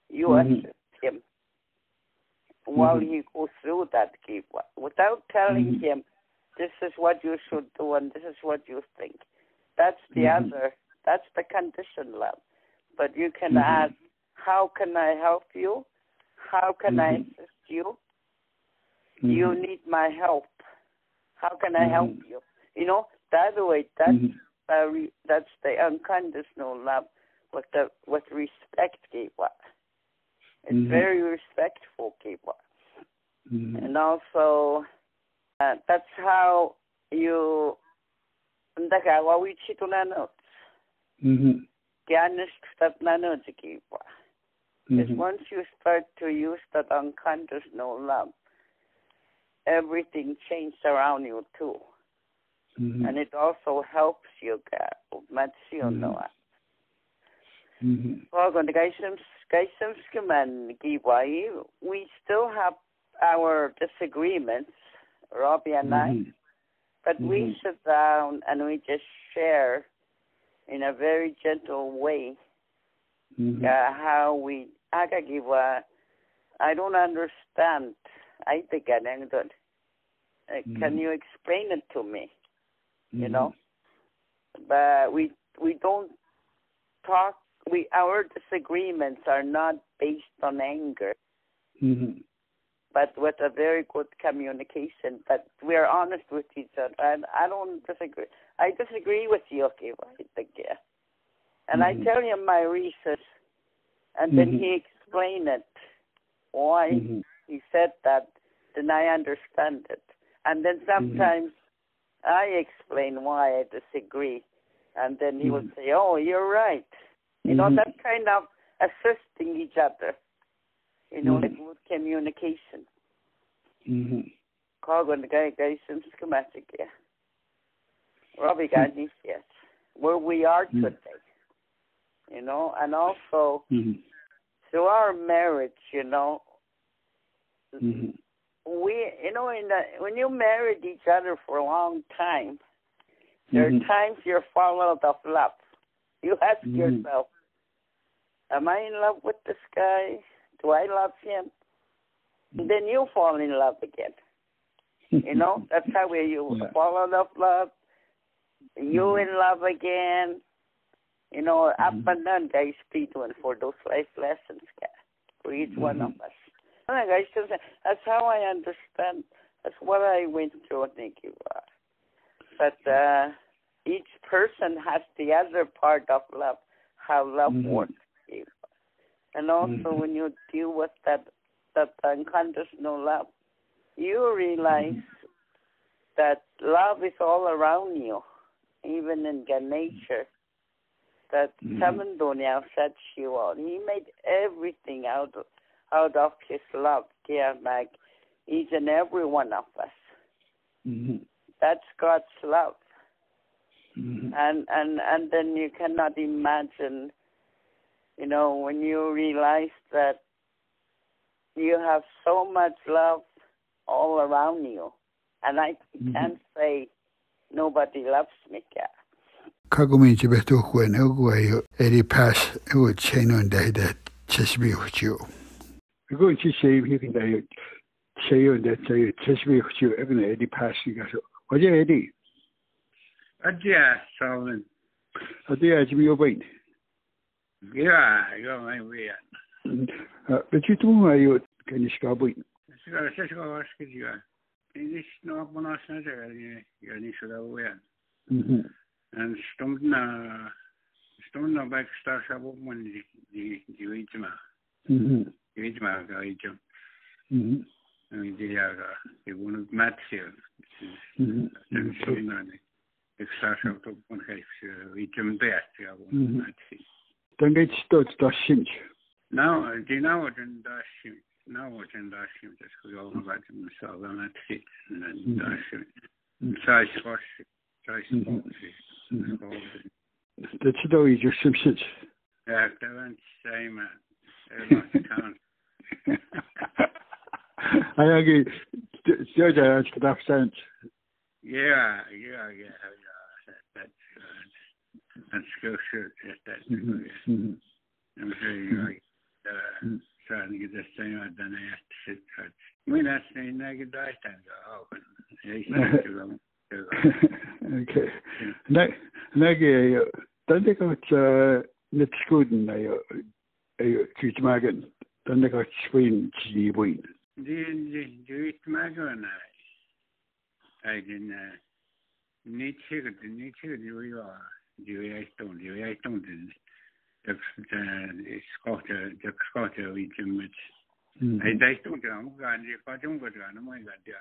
Speaker 4: you
Speaker 1: Mhm.
Speaker 4: assist him while
Speaker 1: Mhm.
Speaker 4: he goes through that, Kipa, without telling
Speaker 1: Mhm.
Speaker 4: him this is what you should do and this is what you think. That's the other. That's the condition love. But you can ask, how can I help you? How can I assist you?
Speaker 1: Mm-hmm.
Speaker 4: You need my help. How can I help
Speaker 1: Mhm.
Speaker 4: you? You know, that way, that's
Speaker 1: Mhm.
Speaker 4: uh, re- that's the unconditional love with the with respect, Kiwa. It's
Speaker 1: Mhm.
Speaker 4: very respectful, Kiwa.
Speaker 1: Mhm.
Speaker 4: And also, uh, that's how you. Ndaka wawichi tunano.
Speaker 1: Mhm.
Speaker 4: Kianish that nano Kiwa. Because
Speaker 1: Mhm.
Speaker 4: once you start to use that unconditional love, everything changes around you too.
Speaker 1: Mhm.
Speaker 4: And it also helps you, God. Much you know. Well, the we still have our disagreements, Robbie and I, but mm-hmm. we sit down and we just share in a very gentle way mm-hmm. uh, how we. I don't understand. I think I don't. Uh, mm-hmm. Can you explain it to me? You know, but we we don't talk. We our disagreements are not based on anger,
Speaker 1: mm-hmm.
Speaker 4: but with a very good communication. But we are honest with each other, and I don't disagree. I disagree with you, okay? I think yeah. And mm-hmm. I tell him my reasons, and then mm-hmm. he explained it why mm-hmm. He said that. Then I understand it, and then mm-hmm. sometimes I explain why I disagree and then he mm-hmm. would say, "Oh, you're right." You know, mm-hmm. that kind of assisting each other. You know, mm-hmm. like with communication.
Speaker 1: Mm-hmm.
Speaker 4: Guy seems schematic, yeah. Robbie got this yes. Where we are mm-hmm. today. You know, and also
Speaker 1: mm-hmm.
Speaker 4: through our marriage, you know,
Speaker 1: mm-hmm.
Speaker 4: we you know in the when you married each other for a long time there mm-hmm. are times you're falling out of love. You ask mm-hmm. yourself, Am I in love with this guy? Do I love him? And then you fall in love again. You know, that's how we you yeah. fall out of love. You mm-hmm. in love again. You know, up mm-hmm. and down, guys, doing for those life lessons for each one of mm-hmm. us. And guys, that's how I understand. That's what I went through. I think you. are. but uh, each person has the other part of love, how love mm-hmm. works. And also mm-hmm. when you deal with that that unconditional love, you realize mm-hmm. that love is all around you, even in the nature. That mm-hmm. sets you on. He made everything out of, out of his love, yeah, like each and every one of us.
Speaker 1: Mm-hmm.
Speaker 4: That's God's love.
Speaker 1: Mm-hmm.
Speaker 4: And and and then you cannot imagine, you know, when you realize that you have so much love all around you, and I mm-hmm. can't say nobody loves me. Yeah.
Speaker 1: Kagumi jibetu huen uguayo eri pass u cheno ndahida chesbi huchu. Ugu chi sei hikin da yo cheyo da cheyo chesbi huchu egna eri pass gaso. Oje eri.
Speaker 5: Adia, Solomon.
Speaker 1: Adia, Jimmy O'Brien.
Speaker 5: Yeah, you're my way.
Speaker 1: Bet you do my you can you stop it?
Speaker 5: Ska ska ska vad ska du göra? Det är snart på något sätt där jag ni så där väl.
Speaker 1: Mhm.
Speaker 5: En stumna stumna backstar så på man di di di vet ma.
Speaker 1: Mhm.
Speaker 5: Di vet ma ga vet.
Speaker 1: Mhm.
Speaker 5: En det jag det var nog match.
Speaker 1: Mhm.
Speaker 5: Den så nej. extrașautul bun că cem best ja
Speaker 1: Dan geht stolz das sind.
Speaker 5: Now, die now den das sind. Now den das sind das go wat so dan het fit en das sai skos sai skos.
Speaker 1: Dat zit al iets simpsons.
Speaker 5: Ja, dat was same.
Speaker 1: I agree. Georgia has enough sense.
Speaker 5: Yeah, yeah, yeah, yeah. and Scotia just that.
Speaker 1: Mm-hmm. mm-hmm.
Speaker 5: I'm sure you mm-hmm. like uh, mm-hmm. trying to get this thing out done after shit. We not saying negative dice time go open.
Speaker 1: Okay. Nage dan ik het net schuden na je kuit magen dan ik het swin die win.
Speaker 5: Die die die magen na. I didn't niet zeker niet zeker die we direção, direção de de skate de skate vi timmet. Ai dai stu ja mu ga ni ka jung ga ga na mo ga dia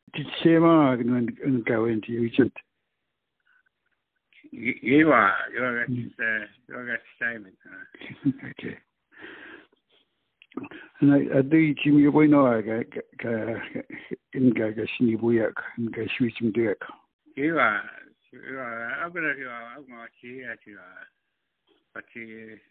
Speaker 5: son after ga ga pai ko pai ko pun ni di di swing ga ga de. Ya jo wa ai man ga da wa ga kan hai tu man ai. En ai ni ga ga. Så jag efter måten ni trodde se gera que en no ga hojum que te te sen sen haistam ka ga ga dan dan di sina ba ko pun ha yan di di mi di mi ga na de di so wa de so wa ya pitman ya
Speaker 1: Dit sé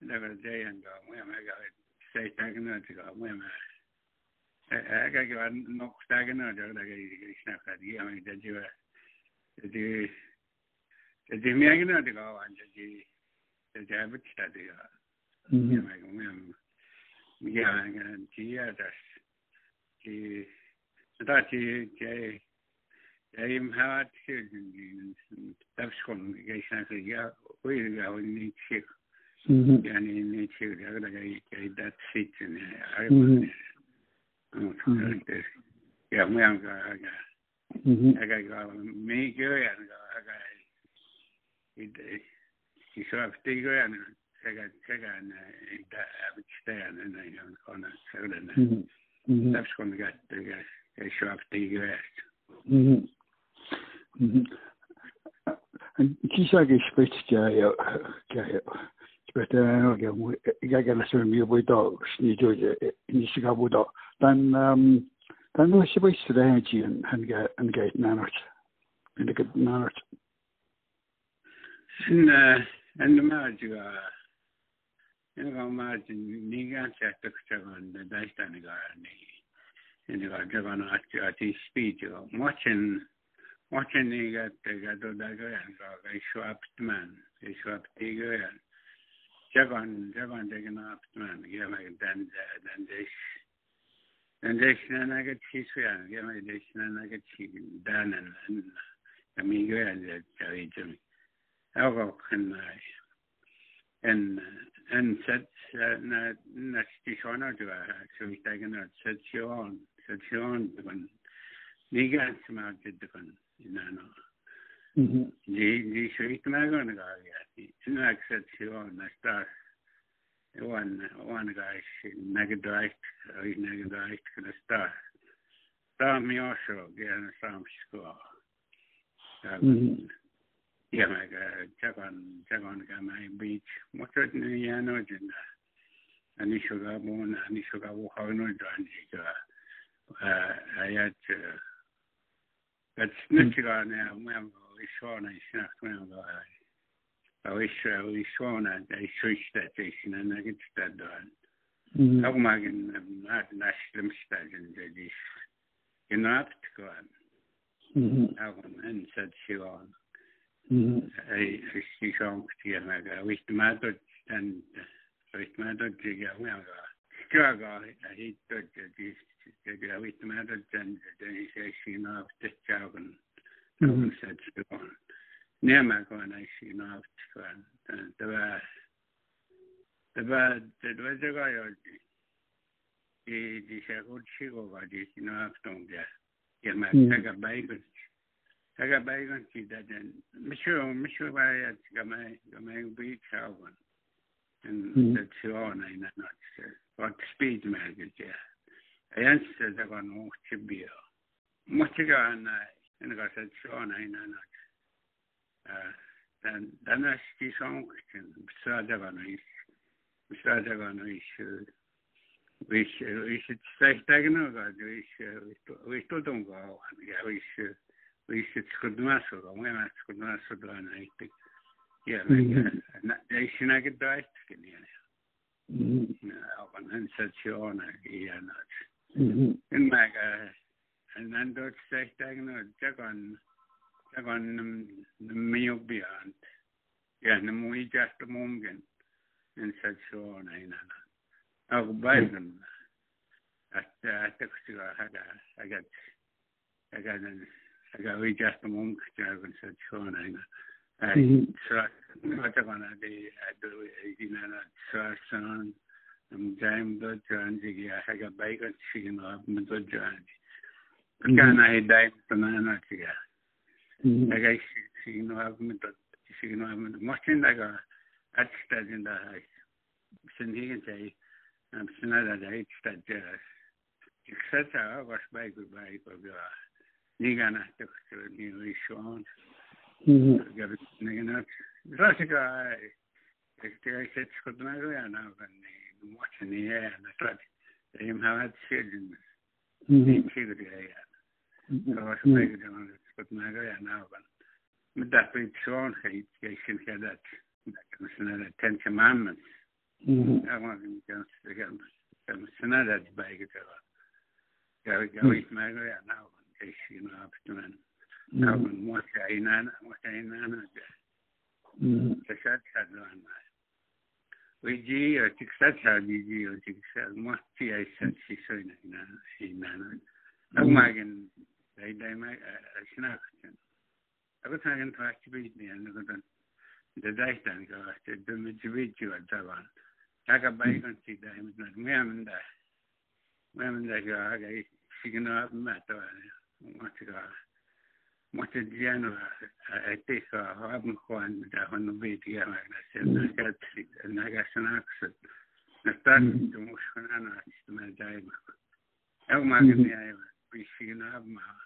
Speaker 1: 내가 제양가 뭐야 내가
Speaker 5: 세상은 내가 뭐야 내가 그 녹다가는 내가 이게 시작하지. 아니 되지와 되지 되지 미양이나 내가 완전히 제가 붙다 돼요 음 내가 뭐야 이게 아니라 지야다 지 다시 제 에임 하트 그 답스콘 게이션스 야 오히려 야 오늘 책 يعني اني شيء هذا جاي جاي دات سيت يعني عارف يا مو يعني هذا هذا ميجر يعني هذا إذا يشوف تيجو يعني هذا هذا أنا إذا أبتشتى أنا أنا يعني كنا سرنا نفس كنا قاعد يشوف تيجو يعني كيسا كيش بيت جايو جايو söden därför ska vi gott det är sharpt det är rätt
Speaker 1: mhm mhm kisa ge spets ja ja ja spets ja ja ja ja la söm ju boito ni jo ni siga boito dan um dan no se bois det här gen han ga han ga nanot en det nanot
Speaker 5: sin en ma 내가 말지 네가 책득자건데 다시다니가 아니 내가 저거는 아치 아치 스피치가 watching watching 네가 때가도 다가야 가 이슈압트만 이슈압티가 저건 저건 되게나 압트만 이게 막 단 단 Devon Devon taken off man gelmeye den den deş den deşine ne kadar çiğ suyan gelmeye deşine ne kadar çiğ danen kami gören de çay çay Algo kan en en set na na stişona diyor çünkü taken at set şion set şion diyor. Nigan smağı diyor. İnanın in ano ni ni schritt ma gan ga ja in setion na star one one guy negadrecht ich negadrecht kan star da mi also gerne sam sko yeah, like uh, check on check on my beach. What ni ya no jinda. Ani shuga bon ani shuga wo ha no jan ji ga. Uh ayat that's nichiga na mo isho na isha kuna ga. I wish I wish one I switch that station and I get that done. Ako magin not? National station that is enough to go on. Ako and said she on. fiskisongtia naga wistmato tan wistmato tiga sina tchagun tava tava tava jaga yo di di se ko chigo ga di sina tong dia ya ma taga bai Taga baigan ti da den. Misho misho ba ya ga mai ga mai bi chawan. En da tio na ina na se. Speed ma ga ja. Ayan se da ga no chibio. Mo tiga na And like I said, soha näinud. ta on tänasti samuti, mis saadega neis, mis saadega neis, võis, võis tähtaegnõuga, võis, võis tudunga, võis, võis skudmasuga, võimalik skudmasuga näiteks. ja ei sinagi tõestagi nii. aga sensatsioone ei jäänud. enne ka maar zo dan ik ja na is na gedraaid kunnen ja van een station ja nou in mijn en dan dat slecht tegen no jagan jagan mio beyond ja na muy just mungen in station ina ako bayan at at ko haga haga haga haga we just mung jagan station ina ai sa mata kana de ado ina na sa san am jaim do janji ya haga baikan sigino am do janji Kana ai dai tanana tiga. Daga sigino argumento sigino argumento. Mostin daga atsta jinda hai. Sindigen tai am sinada da atsta ja. Iksata was bai ku bai ko ga. Niga na to ni rishon. Gabi nigana. Rasika este ai set skudna go ya na ban ni mostin ya na tlat. Im havat shedin. Ni tigri ya. Met dat persoonlijkheid, jij zegt ja dat, dat is naar de Ten Commandments. Ja, maar ik kan snel dat bijgetellen. Ja, ik weet maar ja, nou, ik zie nou op te men. Nou, dan moet je een aan, moet je een aan. Dat gaat gaat dan maar. We ji, ik zat daar die ji, ik zat, moet je eens zien, zo in een, in een, ook maar een dai dai mai a shina kan abu ta gan ta ki bi ne an ga da dai tan ga ta da mi ji bi ji wa ta ba ta ga bai kan ti dai mi na mi am da mi am da ga ga shi gina ma ta ma ta ga ma ta ji an a te ka ha mu ko an da hon no bi ti ga ma na se na ga ti na ga shina ka na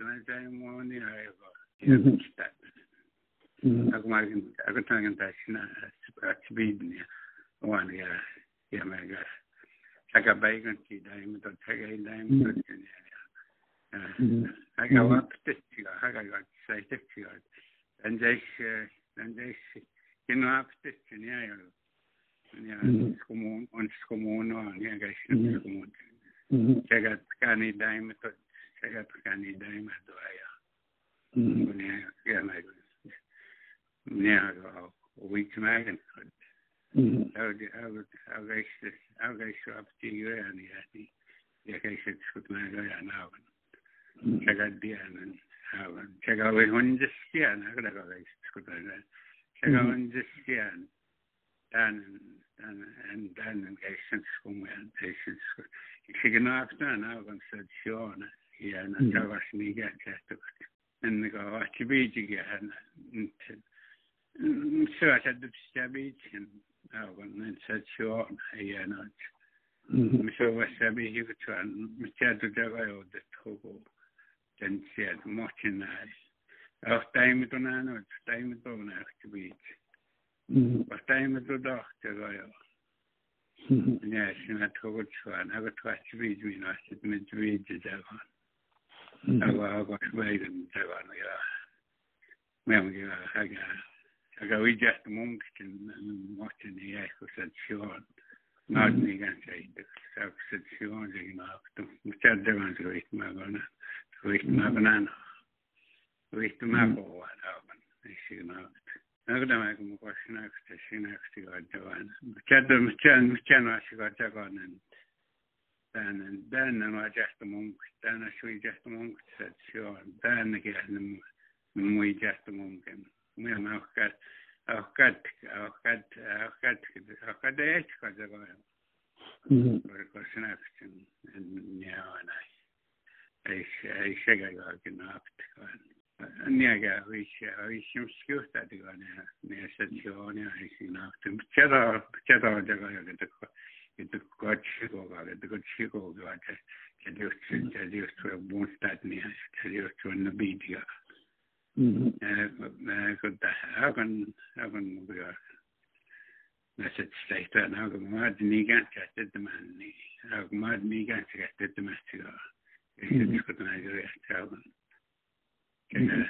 Speaker 5: Lajaimo, lajaimo ni aiva. Aku makin, aku tangan tasina speed ni. Wan ya, ya mega. Aga baigan ti dai mi to taga dai mi to ni ya. Aga wat tiga, aga wat sai tiga. Dan jai, dan jai. Kino ap tiga ni ya. Ja, skomun, on skomun, on ja, gais skomun. Jaga kani dai mi hmm. hmm. to saya berkani dari doa ya. Ini ya mai. Ini agak week magen. Dan een afstand, nou, want het is gewoon. ja na tawas ni ga ta en ga wa ti bi ji ga na so ta du sta bi chen na wa na sa cho ya na mi so wa sa bi hi ku tran mi ta du da ga yo de to go den sia mo chen na auch time to na no time to na ti bi wa time to da ta ga yo Ja, sin a tugad chuan, agad tuat vid mi na, mit vid de dagan. Mm. agua meidän tavan ja meidän haga haga wijat mungkin mohtin ja kusatsion naadni kan säitä saksatsion siinä mutta tämän ruit magana ruit magana ruit magoa davan siinä Nagda kun kosinaksta sinaksti gadjavan. Mutta mutta mutta mutta gadjavan tänne tänne on tehty mun tänne sui байна байна мажахт мөнгө тана шуйжахт мөнгө сэтсё байна гэхнэм муйжахт мөнгө мэн ахкат ахкат ахкат ахкат ахкат эч хазагай рекошнахтэн няанай эш эшэгэгэ нафт няга виш вишим скюрта дигане нэсэтсё няа эш нафт чэда чэда дэгай гэдэг que Dios chico, que Dios chico, que Dios que Dios tu mustatnia, que Dios tu nabidia. Hagan hagan wir. Nasıl saytan hagan mad nigan kastettim anni. Hagan mad nigan kastettim astiga. Kesin çıkıtın ayrı yaştağın. Kesin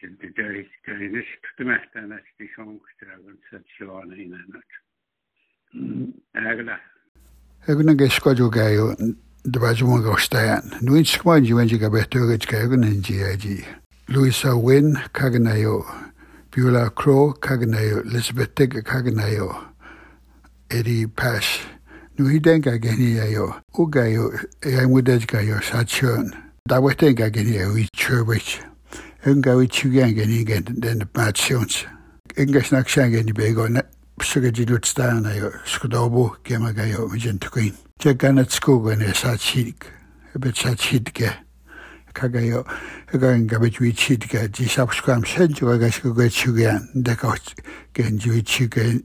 Speaker 5: Şimdi de hiç tutmazdan açtı şomuk tırağın saçlı ona inanır. Satsioon ei näin. Ägla.
Speaker 1: Egun geskoju gayo dbajmo gostayan. Nuin skman jiwenji gabeto gayo nanji Louisa Wynn kaganayo, Beulah Crow kaganayo, Elizabeth Dick kaganayo, Eddie Pash. Nuhidenga geniayo, ugayo, yamudajgayo sachon. Dawatenga geniayo, we churwich. Unga we chugan genigan, den matsions. Inga snak shangan psuka jilu tsdayana yo, skudobu kema ga yo ujin tukuin. Che gana tsukugo ne sa chidik, ebe sa chidike, kaga yo, ega ngabe jui chidike, ji sab skuam shen juwa ga skugo e chugayan, deka gen jui e chugayan,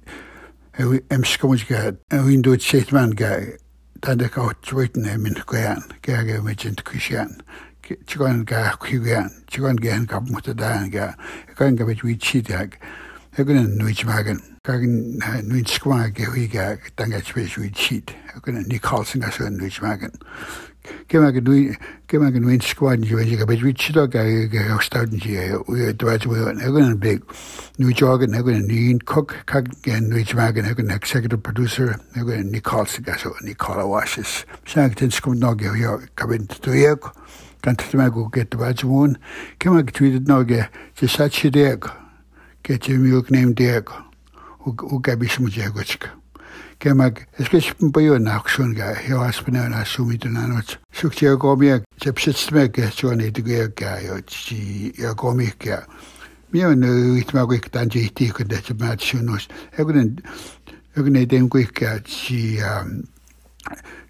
Speaker 1: e em skumujga, windu chetman ga, tanda ka utsuitne min kuyan, kaga ujin tukushan. Chigon ga kuyan, chigon gen kap mutadayan ga, ega ngabe jui chidik, chit ga e gun nuich magan ga nuich skwa ga wi ga tanga chwis wi chit ga ni kalsin ga so nuich magan Gemag gemag yn wyn sgwan i wedi gael beth chido gael gael stawd yn siya wy dwad wy yn egon yn big nwy jog yn egon yn un cook executive producer get deg get ym ywg neim deg o gabi sy'n mwyd eg Gemag, ysgysg yn bwyo nach swn ga, heo asbyn yna sŵmi dyn anwt. Sŵg ti o gomi ag, tep sytmeg e, ti'n ei dy gwe ga, o ti o gomi ga. Mi o'n wyt ma gwych dan di di gwyd et y mad sŵn os. Eg yn eg yn ei dim gwych ga, ti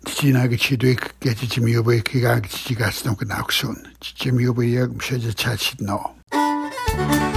Speaker 1: ti na ga ti dwi'n get ti mi o bwy ki ga ti gas nog yn nach sŵn. Ti mi o bwy ag msyd y chat sydd no. Thank you.